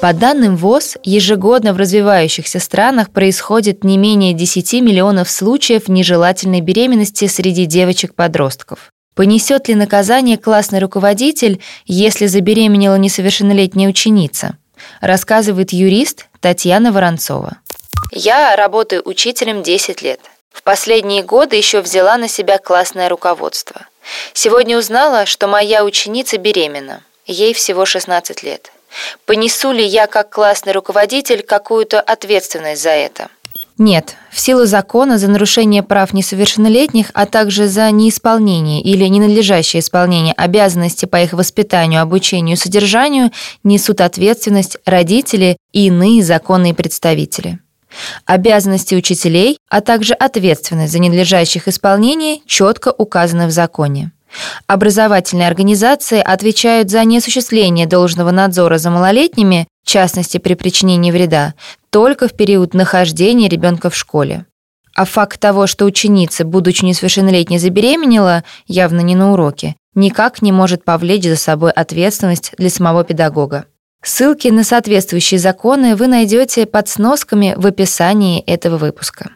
По данным ВОЗ, ежегодно в развивающихся странах происходит не менее 10 миллионов случаев нежелательной беременности среди девочек-подростков. Понесет ли наказание классный руководитель, если забеременела несовершеннолетняя ученица? Рассказывает юрист Татьяна Воронцова. Я работаю учителем 10 лет. В последние годы еще взяла на себя классное руководство. Сегодня узнала, что моя ученица беременна. Ей всего 16 лет. Понесу ли я как классный руководитель какую-то ответственность за это? Нет, в силу закона за нарушение прав несовершеннолетних, а также за неисполнение или ненадлежащее исполнение обязанностей по их воспитанию, обучению и содержанию несут ответственность родители и иные законные представители. Обязанности учителей, а также ответственность за ненадлежащих исполнение четко указаны в законе. Образовательные организации отвечают за неосуществление должного надзора за малолетними, в частности при причинении вреда, только в период нахождения ребенка в школе. А факт того, что ученица, будучи несовершеннолетней, забеременела, явно не на уроке, никак не может повлечь за собой ответственность для самого педагога. Ссылки на соответствующие законы вы найдете под сносками в описании этого выпуска.